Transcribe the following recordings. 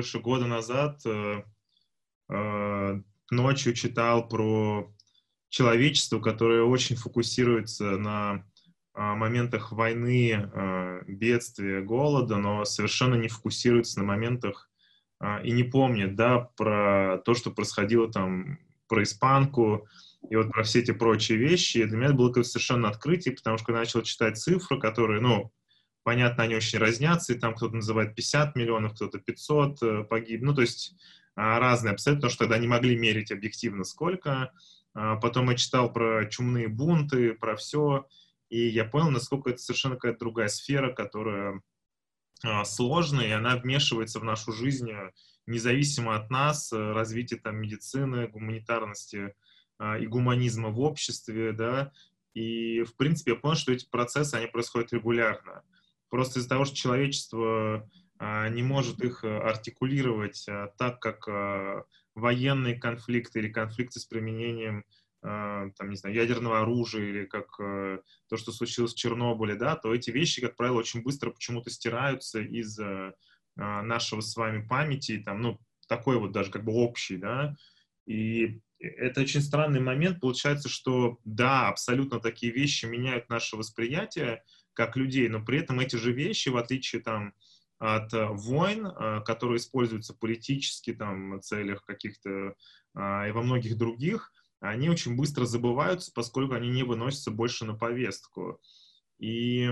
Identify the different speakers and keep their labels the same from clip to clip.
Speaker 1: больше года назад э, э, ночью читал про человечество, которое очень фокусируется на а, моментах войны, а, бедствия, голода, но совершенно не фокусируется на моментах а, и не помнит, да, про то, что происходило там, про испанку и вот про все эти прочие вещи. И для меня это было совершенно открытие, потому что когда начал читать цифры, которые, ну, понятно, они очень разнятся, и там кто-то называет 50 миллионов, кто-то 500 э, погиб, ну, то есть разные абсолютно, потому что тогда не могли мерить объективно сколько. Потом я читал про чумные бунты, про все, и я понял, насколько это совершенно какая-то другая сфера, которая а, сложная, и она вмешивается в нашу жизнь э, независимо от нас, э, развития там медицины, гуманитарности а, и гуманизма в обществе, да, и, в принципе, я понял, что эти процессы, они происходят регулярно. Просто из-за того, что человечество а, не может их э, артикулировать так, как военные конфликты или конфликты с применением а, там, не знаю, ядерного оружия или как э, то, что случилось в Чернобыле, да, то эти вещи, как правило, очень быстро почему-то стираются из э, а, нашего с вами памяти, там, ну, такой вот даже как бы общий, да, и это очень странный момент, получается, что, да, абсолютно такие вещи меняют наше восприятие как людей, но при этом эти же вещи, в отличие там от войн, э, которые используются политически, там, в целях каких-то а, и во многих других, они очень быстро забываются, поскольку они не выносятся больше на повестку. И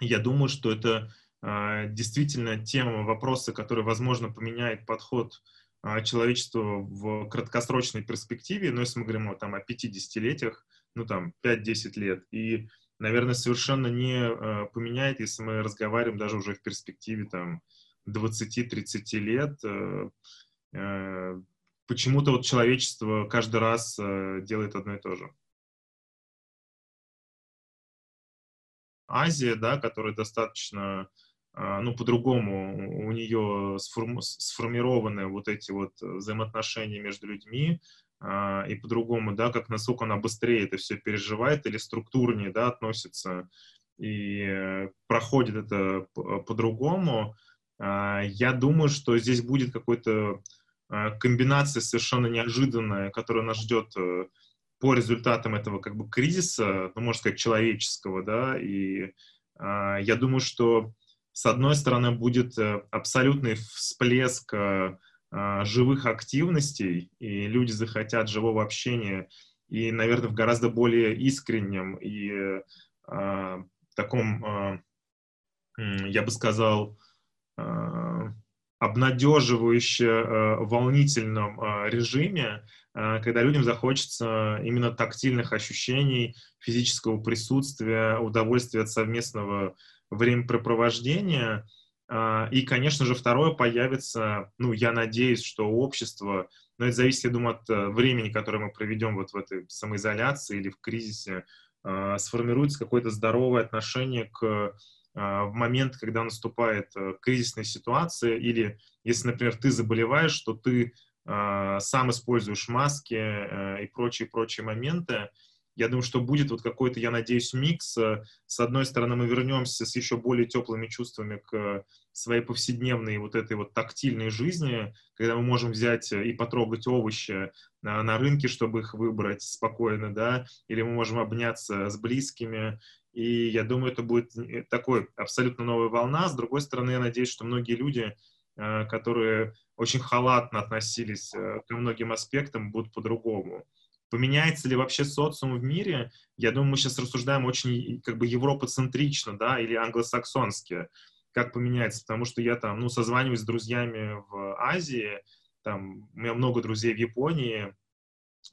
Speaker 1: я думаю, что это а, действительно тема вопроса, который, возможно, поменяет подход а, человечества в краткосрочной перспективе, но если мы говорим о, там, о 50-летиях, ну там 5-10 лет, и, наверное, совершенно не а, поменяет, если мы разговариваем даже уже в перспективе там 20-30 лет, э, э, почему-то вот человечество каждый раз э, делает одно и то же. Азия, да, которая достаточно, ну, по-другому, у нее сформ, сформированы вот эти вот взаимоотношения между людьми, э, и по-другому, да, как насколько она быстрее это все переживает или структурнее, да, относится и проходит это по-другому. Я думаю, что здесь будет какой-то Э, комбинация совершенно неожиданная, которая нас ждет э, по результатам этого как бы кризиса, ну, можно сказать, человеческого, да, и а, я думаю, что с одной стороны будет э, абсолютный всплеск а, живых активностей, и люди захотят живого общения, и, наверное, в гораздо более искреннем и а, таком, а, я бы сказал, а, обнадеживающе э, волнительном э, режиме, э, когда людям захочется именно тактильных ощущений, физического присутствия, удовольствия от совместного времяпрепровождения. И, конечно же, второе появится, ну, я надеюсь, что общество, но это зависит, я думаю, от времени, которое мы проведем вот в этой самоизоляции или в кризисе, сформируется какое-то здоровое отношение к а, в момент, когда наступает э, кризисная ситуация, или если, например, ты заболеваешь, что ты а, сам используешь маски э, и прочие-прочие моменты, я думаю, что будет вот какой-то, я надеюсь, микс. С одной стороны, мы вернемся с еще более теплыми чувствами к своей повседневной вот этой вот тактильной жизни, когда мы можем взять и потрогать овощи на, рынке, чтобы их выбрать спокойно, да, или мы можем обняться с близкими, и я думаю, это будет э, такой абсолютно новая волна. С другой стороны, я надеюсь, что многие люди, э, которые очень халатно относились э, к многим аспектам, будут по-другому. Поменяется ли вообще социум в мире? Я думаю, мы сейчас рассуждаем очень как бы европоцентрично, да, или англосаксонски. Как поменяется? Потому что я там, ну, созваниваюсь с друзьями в Азии, там, у меня много друзей в Японии,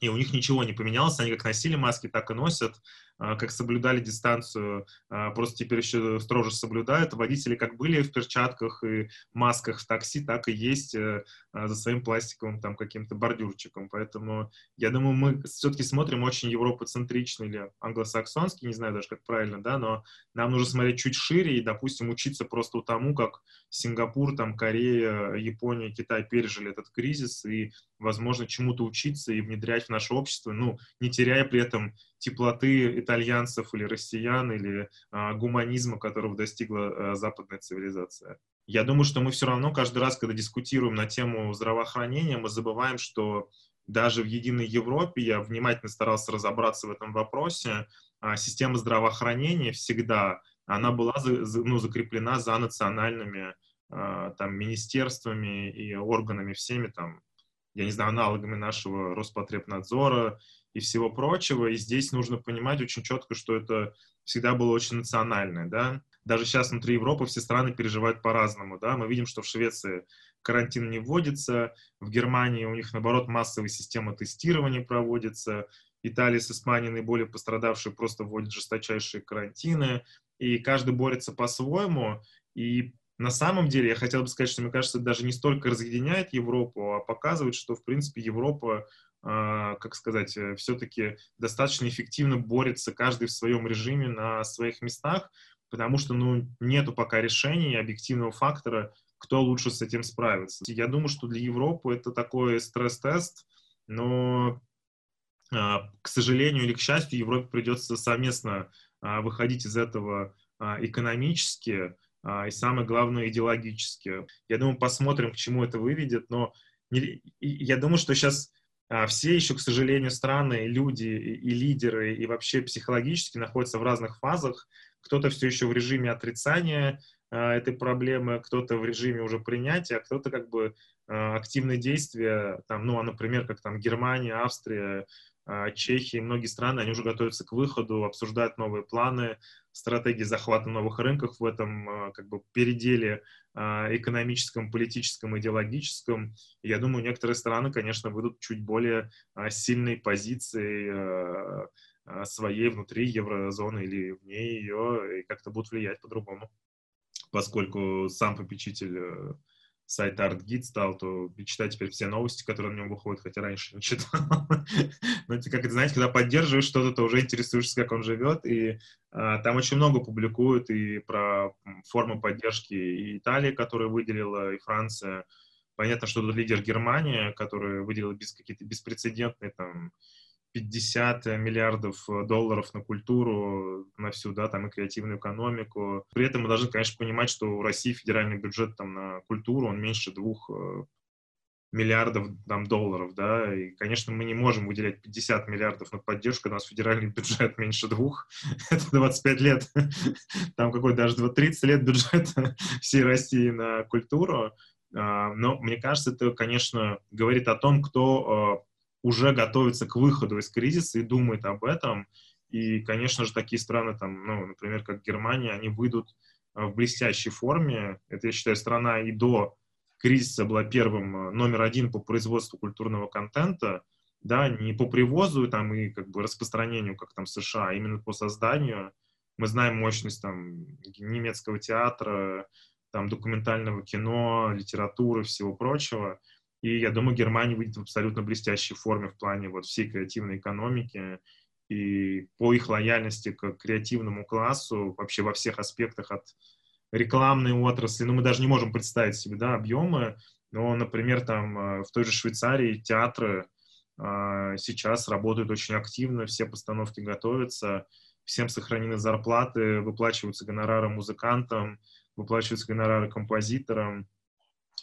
Speaker 1: и у них ничего не поменялось, они как носили маски, так и носят, как соблюдали дистанцию, а, просто теперь еще строже соблюдают. Водители как были в перчатках и масках в такси, так и есть э, а, за своим пластиковым там каким-то бордюрчиком. Поэтому я думаю, мы все-таки смотрим очень европоцентрично или англосаксонский, не знаю даже, как правильно, да, но нам нужно смотреть чуть шире и, допустим, учиться просто тому, как Сингапур, там, Корея, Япония, Китай пережили этот кризис и, возможно, чему-то учиться и внедрять в наше общество, ну, не теряя при этом теплоты итальянцев или россиян, или а, гуманизма, которого достигла а, западная цивилизация. я думаю, что мы все равно каждый раз, когда дискутируем на тему здравоохранения, мы забываем, что даже в Единой Европе, я внимательно старался разобраться в этом вопросе, а, система здравоохранения всегда, она была ну, закреплена за национальными а, там, министерствами и органами всеми, там, я не знаю, аналогами нашего Роспотребнадзора и всего прочего. И здесь нужно понимать очень четко, что это всегда было очень национальное, да. Даже сейчас внутри Европы все страны переживают по-разному, да. Мы видим, что в Швеции карантин не вводится, в Германии у них, наоборот, массовая система тестирования проводится, Италия с Испанией наиболее пострадавшие просто вводят жесточайшие карантины, и каждый борется по-своему, и на самом деле я хотел бы сказать, что, мне кажется, даже не столько разъединяет Европу, а показывает, что, в принципе, Европа, как сказать, э, все-таки достаточно эффективно борется каждый в своем режиме на своих местах, потому что, ну, нету пока решения объективного фактора, кто лучше с этим справится. Я думаю, что для Европы это такой стресс-тест, но, а, к сожалению или к счастью, Европе придется совместно а, выходить из этого а, экономически и, самое главное, идеологически. Я думаю, посмотрим, к чему это выведет, но я думаю, что сейчас все еще, к сожалению, страны, люди и лидеры, и вообще психологически находятся в разных фазах. Кто-то все еще в режиме отрицания, а, этой проблемы, кто-то в режиме уже принятия, а кто-то как бы а, активные действия, там, ну, а, например, как там Германия, Австрия, Чехия, многие страны, они уже готовятся к выходу, обсуждают новые планы, стратегии захвата новых рынков в этом как бы переделе экономическом, политическом, идеологическом. Я думаю, некоторые страны, конечно, выйдут чуть более сильной позиции своей внутри еврозоны или вне ее, и как-то будут влиять по-другому поскольку сам попечитель сайта ArtGit стал, то читать теперь все новости, которые на нем выходят, хотя раньше не читал. Но это как это, знаете, когда поддерживаешь что-то, то уже интересуешься, как он живет, и а, там очень много публикуют и про формы поддержки и Италии, которую выделила, и Франция. Понятно, что тут лидер Германия, который выделил без, какие-то беспрецедентные там 50 миллиардов э, долларов на культуру, на всю, да, там и креативную экономику. При этом мы должны, конечно, понимать, что у России федеральный бюджет там на культуру, он меньше двух э, миллиардов там, долларов, да, и, конечно, мы не можем выделять 50 миллиардов на поддержку, у нас федеральный бюджет меньше двух, это 25 лет, там какой даже 30 лет бюджета всей России на культуру, а, но мне кажется, это, конечно, говорит о том, кто уже готовится к выходу из кризиса и думает об этом. И, конечно же, такие страны, там, ну, например, как Германия, они выйдут э, в блестящей форме. Это, я считаю, страна и до кризиса была первым э, номер один по производству культурного контента, да, не по привозу там, и как бы распространению, как там США, а именно по созданию. Мы знаем мощность там немецкого театра, там документального кино, литературы, всего прочего. И я думаю, Германия выйдет в абсолютно блестящей форме в плане вот всей креативной экономики и по их лояльности к креативному классу вообще во всех аспектах от рекламной отрасли. Ну, мы даже не можем представить себе, да, объемы. Но, например, там э, в той же Швейцарии театры э, сейчас работают очень активно, все постановки готовятся, всем сохранены зарплаты, выплачиваются гонорары музыкантам, выплачиваются гонорары композиторам.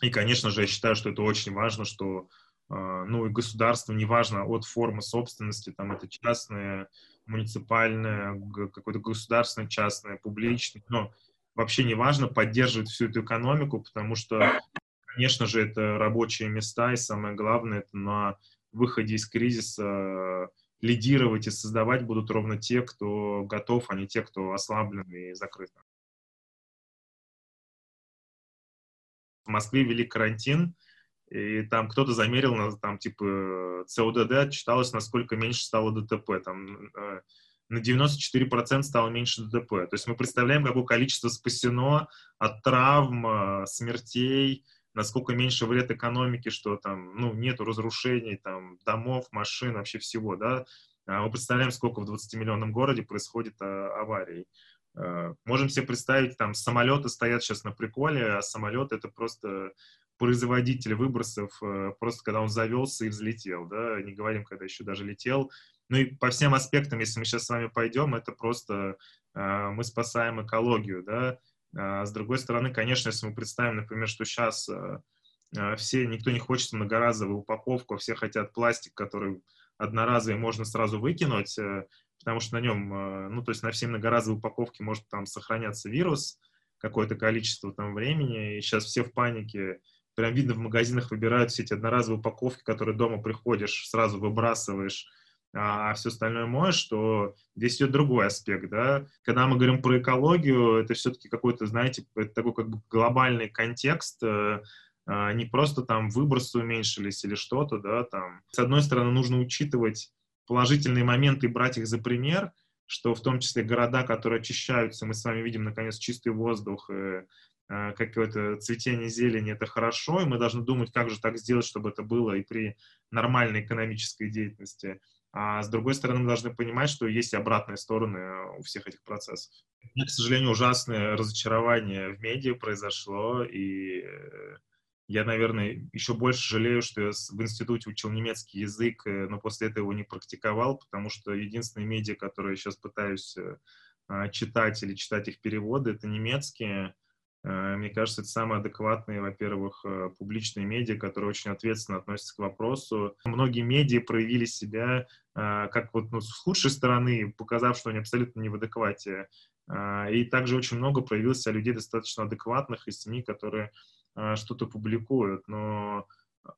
Speaker 1: И, конечно же, я считаю, что это очень важно, что а, ну и государство, неважно от формы собственности, там это частное, муниципальное, какое-то государственное, частное, публичное, но вообще неважно, поддерживает всю эту экономику, потому что, конечно же, это рабочие места, и самое главное, это на выходе из кризиса лидировать и создавать будут ровно те, кто готов, а не те, кто ослаблен и закрыт. В Москве ввели карантин, и там кто-то замерил, там, типа, ЦОДД отчиталось, насколько меньше стало ДТП. Там э, на 94% стало меньше ДТП. То есть мы представляем, какое количество спасено от травм, э, смертей, насколько меньше вред экономики, что там, ну, нету разрушений, там, домов, машин, вообще всего, да. А мы представляем, сколько в 20-миллионном городе происходит а, аварий. Э, можем себе представить, там самолеты стоят сейчас на приколе, а самолет это просто производитель выбросов, э, просто когда он завелся и взлетел, да, не говорим, когда еще даже летел. Ну и по всем аспектам, если мы сейчас с вами пойдем, это просто э, мы спасаем экологию, да, А с другой стороны, конечно, если мы представим, например, что сейчас все, никто не хочет многоразовую упаковку, все хотят пластик, который одноразовый можно сразу выкинуть, потому что на нем, ну, то есть на все многоразовые упаковки может там сохраняться вирус какое-то количество там времени, и сейчас все в панике, прям видно в магазинах выбирают все эти одноразовые упаковки, которые дома приходишь, сразу выбрасываешь, а все остальное моешь, что здесь идет другой аспект, да. Когда мы говорим про экологию, это все-таки какой-то, знаете, это такой как бы глобальный контекст, э, а, не просто там выбросы уменьшились или что-то, да, там. С одной стороны, нужно учитывать положительные моменты и брать их за пример, что в том числе города, которые очищаются, мы с вами видим, наконец, чистый воздух, э, Э, какое-то цветение зелени, это хорошо, и мы должны думать, как же так сделать, чтобы это было и при нормальной экономической деятельности. А с другой стороны, мы должны понимать, что есть обратные стороны у всех этих процессов. У к сожалению, ужасное разочарование в медиа произошло, и э, я, наверное, еще больше жалею, что я в институте учил немецкий язык, э, но после этого его не практиковал, потому что единственные медиа, которые я сейчас пытаюсь а, читать или читать их переводы, это немецкие, Э, мне кажется, это самые адекватные, во-первых, э, публичные медиа, которые очень ответственно относятся к вопросу. Многие медиа проявили себя э, как вот ну, с худшей стороны, показав, что они абсолютно не в адеквате. И также очень много проявилось людей достаточно адекватных из СМИ, которые что-то публикуют. Но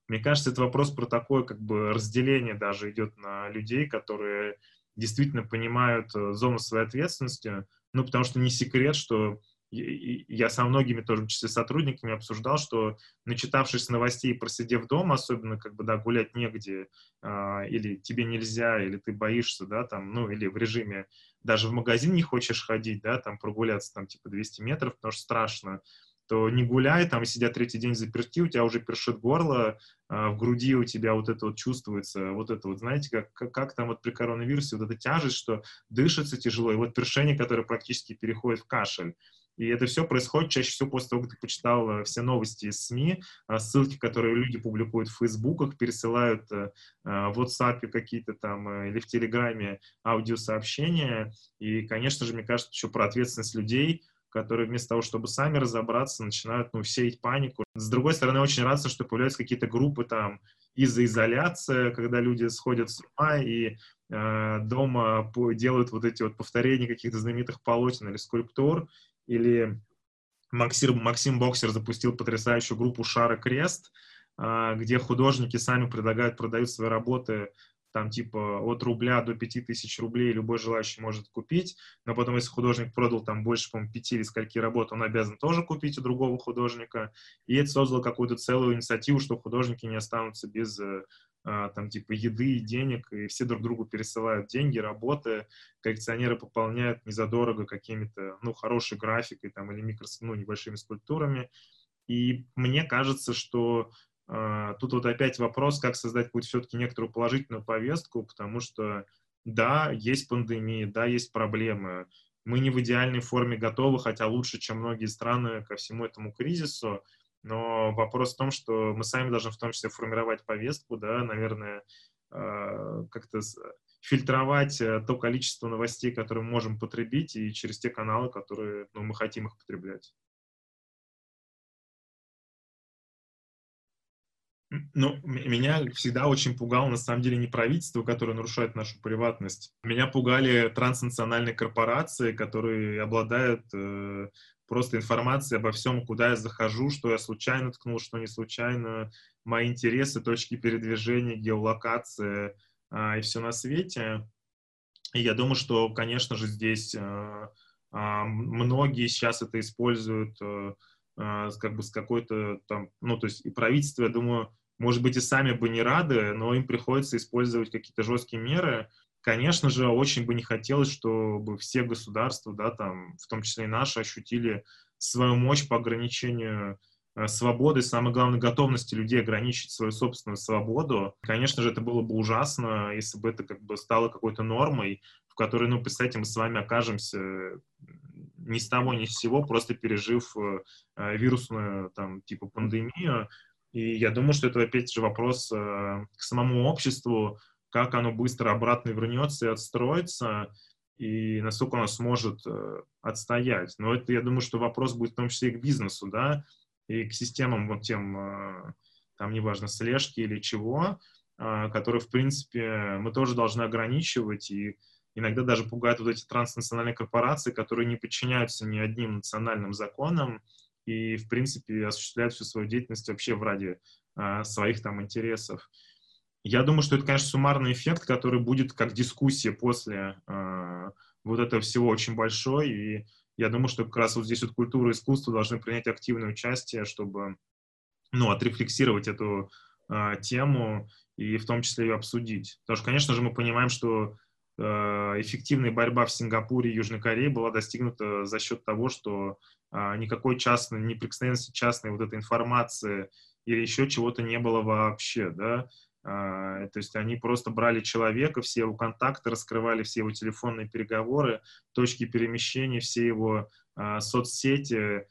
Speaker 1: мне кажется, это вопрос про такое как бы разделение даже идет на людей, которые действительно понимают зону своей ответственности. Ну, потому что не секрет, что я со многими тоже, в числе сотрудниками, обсуждал, что начитавшись новостей, просидев дома, особенно как бы, да, гулять негде, э, или тебе нельзя, или ты боишься, да, там, ну, или в режиме даже в магазин не хочешь ходить, да, там, прогуляться, там, типа, 200 метров, потому что страшно, то не гуляй, там, сидя третий день заперти, у тебя уже першит горло, э, в груди у тебя вот это вот чувствуется, вот это вот, знаете, как, как, как там вот при коронавирусе, вот эта тяжесть, что дышится тяжело, и вот першение, которое практически переходит в кашель. И это все происходит чаще всего после того, как ты почитал э, все новости из СМИ, э, ссылки, которые люди публикуют в Фейсбуках, пересылают э, в WhatsApp какие-то там или в Телеграме аудиосообщения. И, конечно же, мне кажется, еще про ответственность людей, которые вместо того, чтобы сами разобраться, начинают, ну, сеять панику. С другой стороны, очень рад, что появляются какие-то группы там из-за изоляции, когда люди сходят с ума и э, дома делают вот эти вот повторения каких-то знаменитых полотен или скульптур, или Максим, Максим Боксер запустил потрясающую группу «Шара Крест», а, где художники сами предлагают, продают свои работы там типа от рубля до пяти тысяч рублей любой желающий может купить, но потом, если художник продал там больше, по-моему, пяти или скольки работ, он обязан тоже купить у другого художника, и это создало какую-то целую инициативу, что художники не останутся без э, а, там типа еды и денег, и все друг другу пересылают деньги, работы, коллекционеры пополняют незадорого какими-то, ну, хорошей графикой там или микро, ну, небольшими скульптурами. И мне кажется, что тут вот опять вопрос, как создать будет все-таки некоторую положительную повестку, потому что да, есть пандемия, да, есть проблемы, мы не в идеальной форме готовы, хотя лучше, чем многие страны ко всему этому кризису, но вопрос в том, что мы сами должны в том числе формировать повестку, да, наверное, а, как-то фильтровать э, то количество новостей, которые мы можем потребить, и через те каналы, которые ну, мы хотим их потреблять. Ну, меня всегда очень пугало, на самом деле, не правительство, которое нарушает нашу приватность. Меня пугали транснациональные корпорации, которые обладают э, просто информация обо всем, куда я захожу, что я случайно ткнул, что не случайно, мои интересы, точки передвижения, геолокация а, и все на свете. И я думаю, что, конечно же, здесь а, а, многие сейчас это используют а, а, как бы с какой-то там, ну, то есть и правительство, я думаю, может быть, и сами бы не рады, но им приходится использовать какие-то жесткие меры, Конечно же, очень бы не хотелось, чтобы все государства, да, там, в том числе и наши, ощутили свою мощь по ограничению э, свободы, самое главное, готовности людей ограничить свою собственную свободу. Конечно же, это было бы ужасно, если бы это как бы стало какой-то нормой, в которой, ну, представьте, мы с вами окажемся ни с того, ни с сего, просто пережив э, вирусную, там, типа, пандемию. И я думаю, что это, опять же, вопрос э, к самому обществу, как оно быстро обратно вернется и отстроится. и насколько он сможет э, отстоять. Но это, я думаю, что вопрос будет в том числе и к бизнесу, да, и к системам вот тем, э, там, неважно, слежки или чего, которые, в принципе, мы тоже должны ограничивать, и иногда даже пугают вот эти транснациональные корпорации, которые не подчиняются ни одним национальным законам и, в принципе, осуществляют всю свою деятельность вообще в ради своих там интересов. Я думаю, что это, конечно, суммарный эффект, который будет как дискуссия после э, вот этого всего очень большой. И я думаю, что как раз вот здесь вот культура и искусство должны принять активное участие, чтобы ну, отрефлексировать эту э, тему и в том числе ее обсудить. Потому что, конечно же, мы понимаем, что э, эффективная борьба в Сингапуре и Южной Корее была достигнута за счет того, что э, никакой частной, неприкосновенности частной вот этой информации или еще чего-то не было вообще, да, а, то есть они просто брали человека, все его контакты, раскрывали все его телефонные переговоры, точки перемещения, все его соцсети,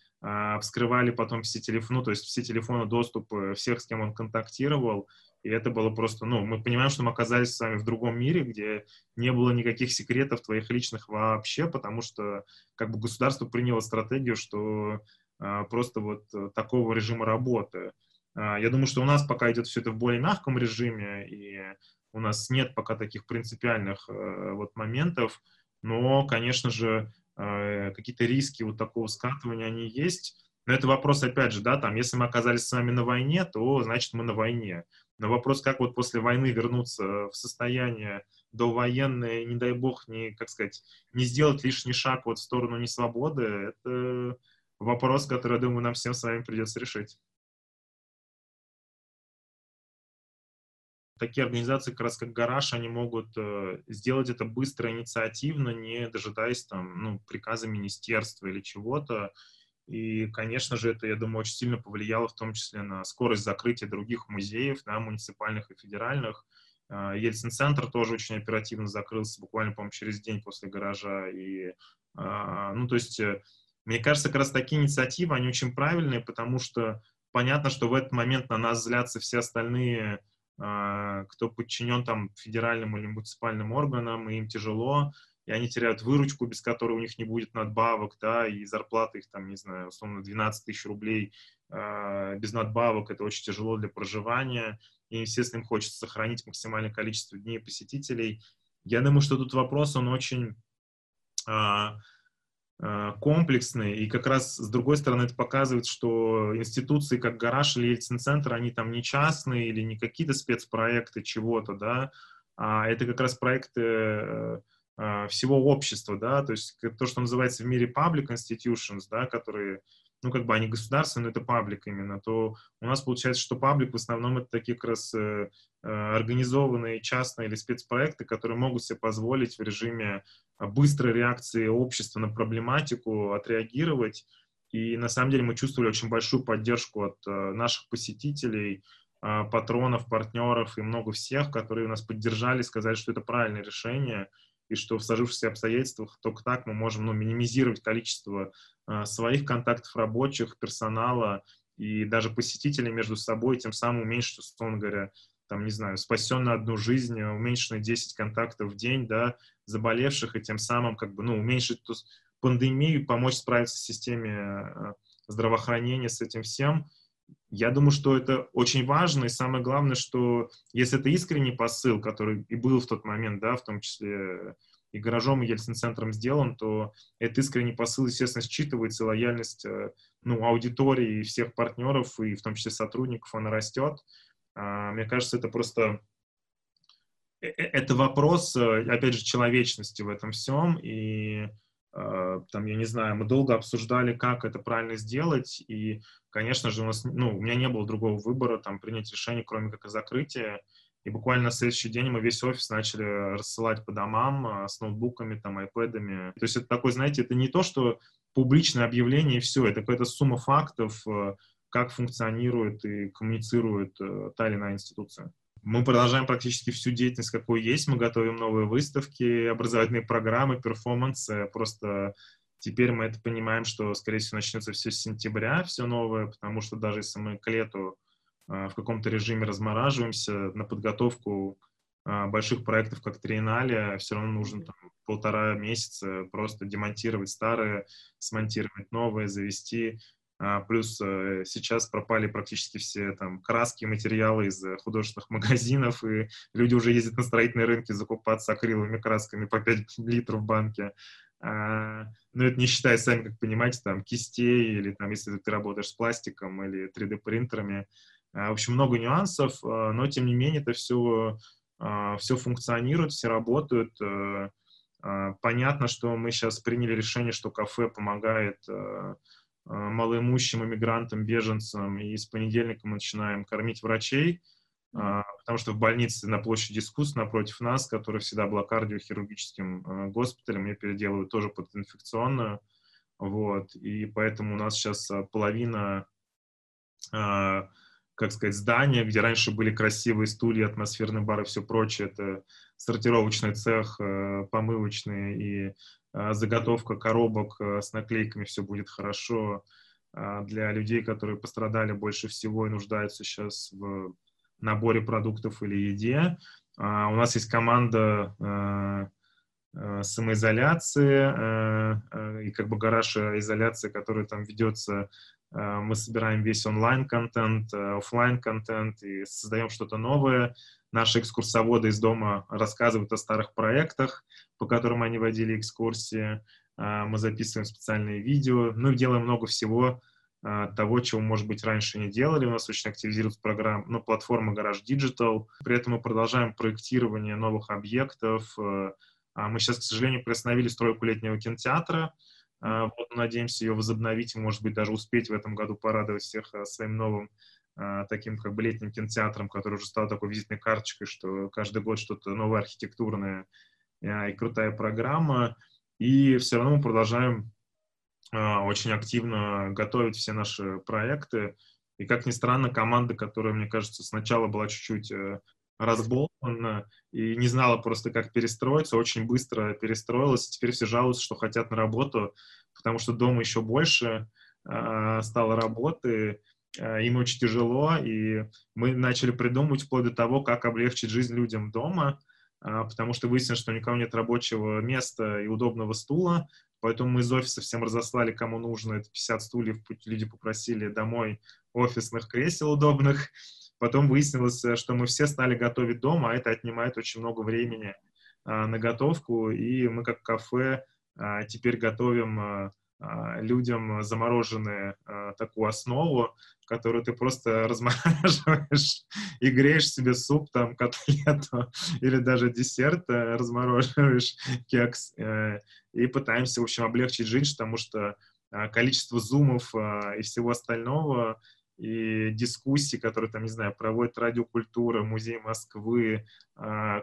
Speaker 1: вскрывали потом все телефоны, ну, то есть все телефоны доступа всех, с кем он контактировал. И это было просто, ну, мы понимаем, что мы оказались с вами в другом мире, где не было никаких секретов твоих личных вообще, потому что как бы государство приняло стратегию, что просто вот такого режима работы. А, я думаю, что у нас пока идет все это в более мягком режиме, и у нас нет пока таких принципиальных э, вот моментов, но, конечно же, э, какие-то риски вот такого скатывания, они есть. Но это вопрос, опять же, да, там, если мы оказались с вами на войне, то, значит, мы на войне. Но вопрос, как вот после войны вернуться в состояние довоенное, не дай бог, не, как сказать, не сделать лишний шаг вот в сторону несвободы, это вопрос, который, я думаю, нам всем с вами придется решить. такие организации, как раз как Гараж, они могут э, сделать это быстро, инициативно, не дожидаясь там, ну, приказа министерства или чего-то. И, конечно же, это, я думаю, очень сильно повлияло в том числе на скорость закрытия других музеев, да, муниципальных и федеральных. Э, Ельцин-центр тоже очень оперативно закрылся, буквально, по-моему, через день после гаража. И, э, ну, то есть, мне кажется, как раз такие инициативы, они очень правильные, потому что понятно, что в этот момент на нас злятся все остальные а, кто подчинен там федеральным или муниципальным органам, и им тяжело, и они теряют выручку, без которой у них не будет надбавок, да, и зарплаты их там, не знаю, условно 12 тысяч рублей э, без надбавок, это очень тяжело для проживания, и, естественно, им хочется сохранить максимальное количество дней посетителей. Я думаю, что тут вопрос, он очень э, комплексный, и как раз с другой стороны это показывает, что институции как Гараж или Ельцин-центр, они там не частные или не какие-то спецпроекты чего-то, да, а это как раз проекты э, всего общества, да, то есть то, что называется в мире public institutions, да, которые ну, как бы они государственные, но это паблик именно, то у нас получается, что паблик в основном это такие как раз э, э, организованные частные или спецпроекты, которые могут себе позволить в режиме э, быстрой реакции общества на проблематику отреагировать. И на самом деле мы чувствовали очень большую поддержку от э, наших посетителей, э, патронов, партнеров и много всех, которые нас поддержали, сказали, что это правильное решение, и что в сложившихся обстоятельствах только так мы можем ну, минимизировать количество э, своих контактов рабочих, персонала и даже посетителей между собой, тем самым уменьшить, условно говоря, там, не знаю, спасен на одну жизнь, уменьшено 10 контактов в день, да, заболевших, и тем самым, как бы, ну, уменьшить ту пандемию, помочь справиться с системе э, здравоохранения, с этим всем. Я думаю, что это очень важно, и самое главное, что если это искренний посыл, который и был в тот момент, да, в том числе и гаражом, и Ельцин-центром сделан, то этот искренний посыл, естественно, считывается, лояльность э, ну, аудитории и всех партнеров, и в том числе сотрудников, она растет. А, мне кажется, это просто э, э, это вопрос, опять же, человечности в этом всем, и там, я не знаю, мы долго обсуждали, как это правильно сделать, и, конечно же, у нас, ну, у меня не было другого выбора, там, принять решение, кроме как о закрытии, и буквально на следующий день мы весь офис начали рассылать по домам э, с ноутбуками, там, айпэдами. То есть это такой, знаете, это не то, что публичное объявление и все, это какая-то сумма фактов, э, как функционирует и коммуницирует та или иная институция. Мы продолжаем практически всю деятельность, какую есть. Мы готовим новые выставки, образовательные программы, перформансы. Просто теперь мы это понимаем, что, скорее всего, начнется все с сентября, все новое, потому что даже если мы к лету э, в каком-то режиме размораживаемся на подготовку больших проектов, как Триеннале, все равно нужно там, полтора месяца просто демонтировать старые, смонтировать новые, завести. А, плюс э, сейчас пропали практически все там краски, материалы из э, художественных магазинов, и люди уже ездят на строительные рынки закупаться акриловыми красками по 5 литров в банке. А, но это не считая, сами как понимаете, там кистей или там, если ты работаешь с пластиком или 3D-принтерами. А, в общем, много нюансов, но тем не менее это все, все функционирует, все работают. Э, понятно, что мы сейчас приняли решение, что кафе помогает малоимущим иммигрантам, беженцам, и с понедельника мы начинаем кормить врачей, а, потому что в больнице на площади искусств напротив нас, которая всегда была кардиохирургическим э, госпиталем, мне переделывают тоже под инфекционную, вот, и поэтому у нас сейчас э, половина как сказать, здания, где раньше были красивые стулья, атмосферный бар и все прочее, это сортировочный цех, помывочный и а, заготовка коробок э, с наклейками «Все будет хорошо» а, для людей, которые пострадали больше всего и нуждаются сейчас в наборе продуктов или еде. А, у нас есть команда самоизоляции и как бы гараж изоляции, который там ведется. Мы собираем весь онлайн-контент, офлайн контент и создаем что-то новое наши экскурсоводы из дома рассказывают о старых проектах, по которым они водили экскурсии. Мы записываем специальные видео, ну и делаем много всего того, чего, может быть, раньше не делали. У нас очень активизируется программа, ну, платформа Garage Digital. При этом мы продолжаем проектирование новых объектов. А, мы сейчас, к сожалению, приостановили стройку летнего кинотеатра. Вот, надеемся ее возобновить и, может быть, даже успеть в этом году порадовать всех своим новым а, таким как бы летним кинотеатром, который уже стал такой визитной карточкой, что каждый год что-то новое архитектурное и крутая программа. И все равно мы продолжаем очень активно готовить все наши проекты. И, как ни странно, команда, которая, мне кажется, сначала была чуть-чуть э, разболтана и не знала просто, как перестроиться, очень быстро перестроилась. И теперь все жалуются, что хотят на работу, потому что дома еще больше стало работы, Э, им очень тяжело, и мы начали придумывать вплоть до того, как облегчить жизнь людям дома, а, потому что выяснилось, что никого нет рабочего места и удобного стула, поэтому мы из офиса всем разослали, кому нужно, это 50 стульев, люди попросили домой офисных кресел удобных, потом выяснилось, что мы все стали готовить дома, а это отнимает очень много времени а, на готовку, и мы как кафе а, теперь готовим людям замороженную такую основу, которую ты просто размораживаешь и греешь себе суп, там, котлету или даже десерт, э, размораживаешь кекс э, и пытаемся, в общем, облегчить жизнь, потому что э, количество зумов и всего остального и дискуссии, которые там, не знаю, проводит радиокультура, музей Москвы,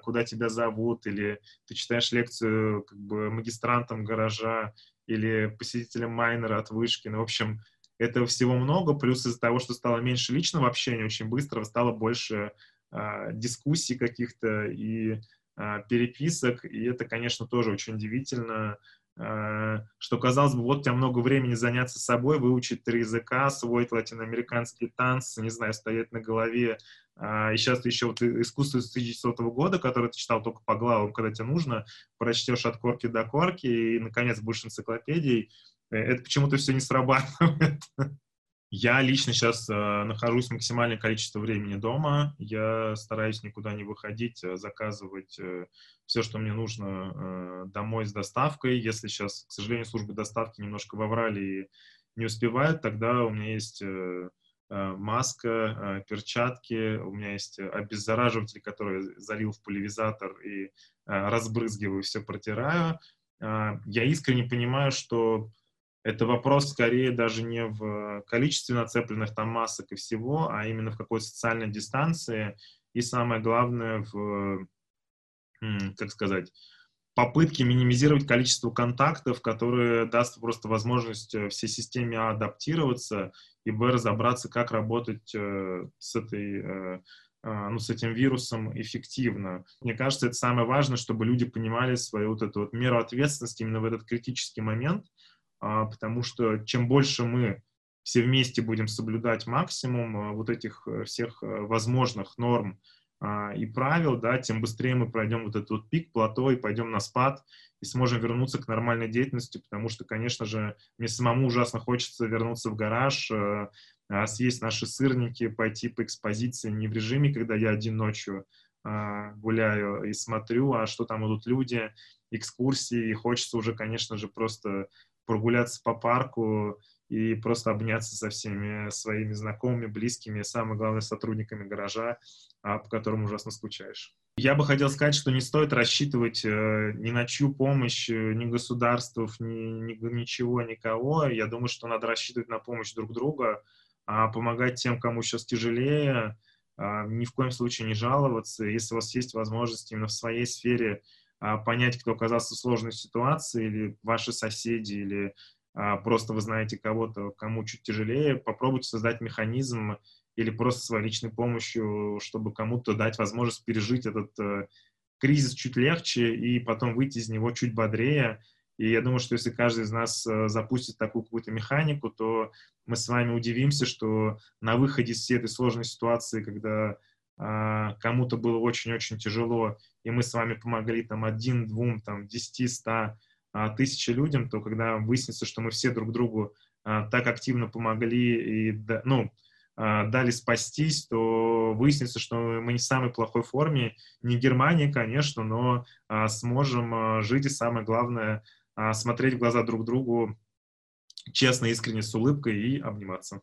Speaker 1: куда тебя зовут, или ты читаешь лекцию как бы магистрантам гаража или посетителям майнера от вышки, ну, в общем, этого всего много, плюс из-за того, что стало меньше личного общения, очень быстро стало больше э, дискуссий каких-то и э, переписок, и это, конечно, тоже очень удивительно, что, казалось бы, вот у тебя много времени заняться собой, выучить три языка, освоить латиноамериканские танцы, не знаю, стоять на голове, э, и сейчас ты еще вот искусство 1900 года, которое ты читал только по главам, когда тебе нужно, прочтешь от корки до корки, и, наконец, будешь энциклопедией, Э, это почему-то все не срабатывает. Я лично сейчас э, нахожусь максимальное количество времени дома. Я стараюсь никуда не выходить, э, заказывать э, все, что мне нужно э, домой с доставкой. Если сейчас, к сожалению, службы доставки немножко воврали и не успевают, тогда у меня есть э, э маска, э, перчатки, у меня есть обеззараживатель, который залил в пульверизатор и разбрызгиваю, все протираю. Я искренне понимаю, что это вопрос скорее даже не в количестве нацепленных там масок и всего, а именно в какой социальной дистанции и самое главное в, как сказать, попытке минимизировать количество контактов, которые даст просто возможность э, всей системе адаптироваться и б разобраться, как работать э, с этой э, ну, с этим вирусом эффективно. Мне кажется, это самое важное, чтобы люди понимали свою вот эту вот меру ответственности именно в этот критический момент, а, потому что чем больше мы все вместе будем соблюдать максимум а, вот этих э, всех э, возможных норм и правил, да, тем быстрее мы пройдем вот этот вот пик, плато и пойдем на спад и сможем вернуться к нормальной деятельности, потому что, конечно же, мне самому ужасно хочется вернуться в гараж, э, а, съесть наши сырники, пойти по экспозиции не в режиме, когда я один ночью а, гуляю и смотрю, а что там идут люди, экскурсии, и хочется уже, конечно же, просто прогуляться по парку и просто обняться со всеми своими знакомыми, близкими, самое главное, сотрудниками гаража, а, по которым ужасно скучаешь. Я бы хотел сказать, что не стоит рассчитывать э, ни на чью помощь, э, ни государств, ни, ни, ничего, никого. Я думаю, что надо рассчитывать на помощь друг друга, а помогать тем, кому сейчас тяжелее, а, ни в коем случае не жаловаться. Если у вас есть возможность именно в своей сфере понять, кто оказался в сложной ситуации, или ваши соседи, или а, просто вы знаете кого-то, кому чуть тяжелее, попробуйте создать механизм или просто своей личной помощью, чтобы кому-то дать возможность пережить этот э, кризис чуть легче и потом выйти из него чуть бодрее, и я думаю, что если каждый из нас э, запустит такую какую-то механику, то мы с вами удивимся, что на выходе из всей этой сложной ситуации, когда а, кому-то было очень-очень тяжело, и мы с вами помогли там один, двум, там, десяти, ста, а, тысячи людям, то когда выяснится, что мы все друг другу а, так активно помогли и, ну, а, дали спастись, то выяснится, что мы не в самой плохой форме, не Германия, конечно, но а, сможем а, жить и самое главное а, смотреть в глаза друг другу честно, искренне, с улыбкой и обниматься.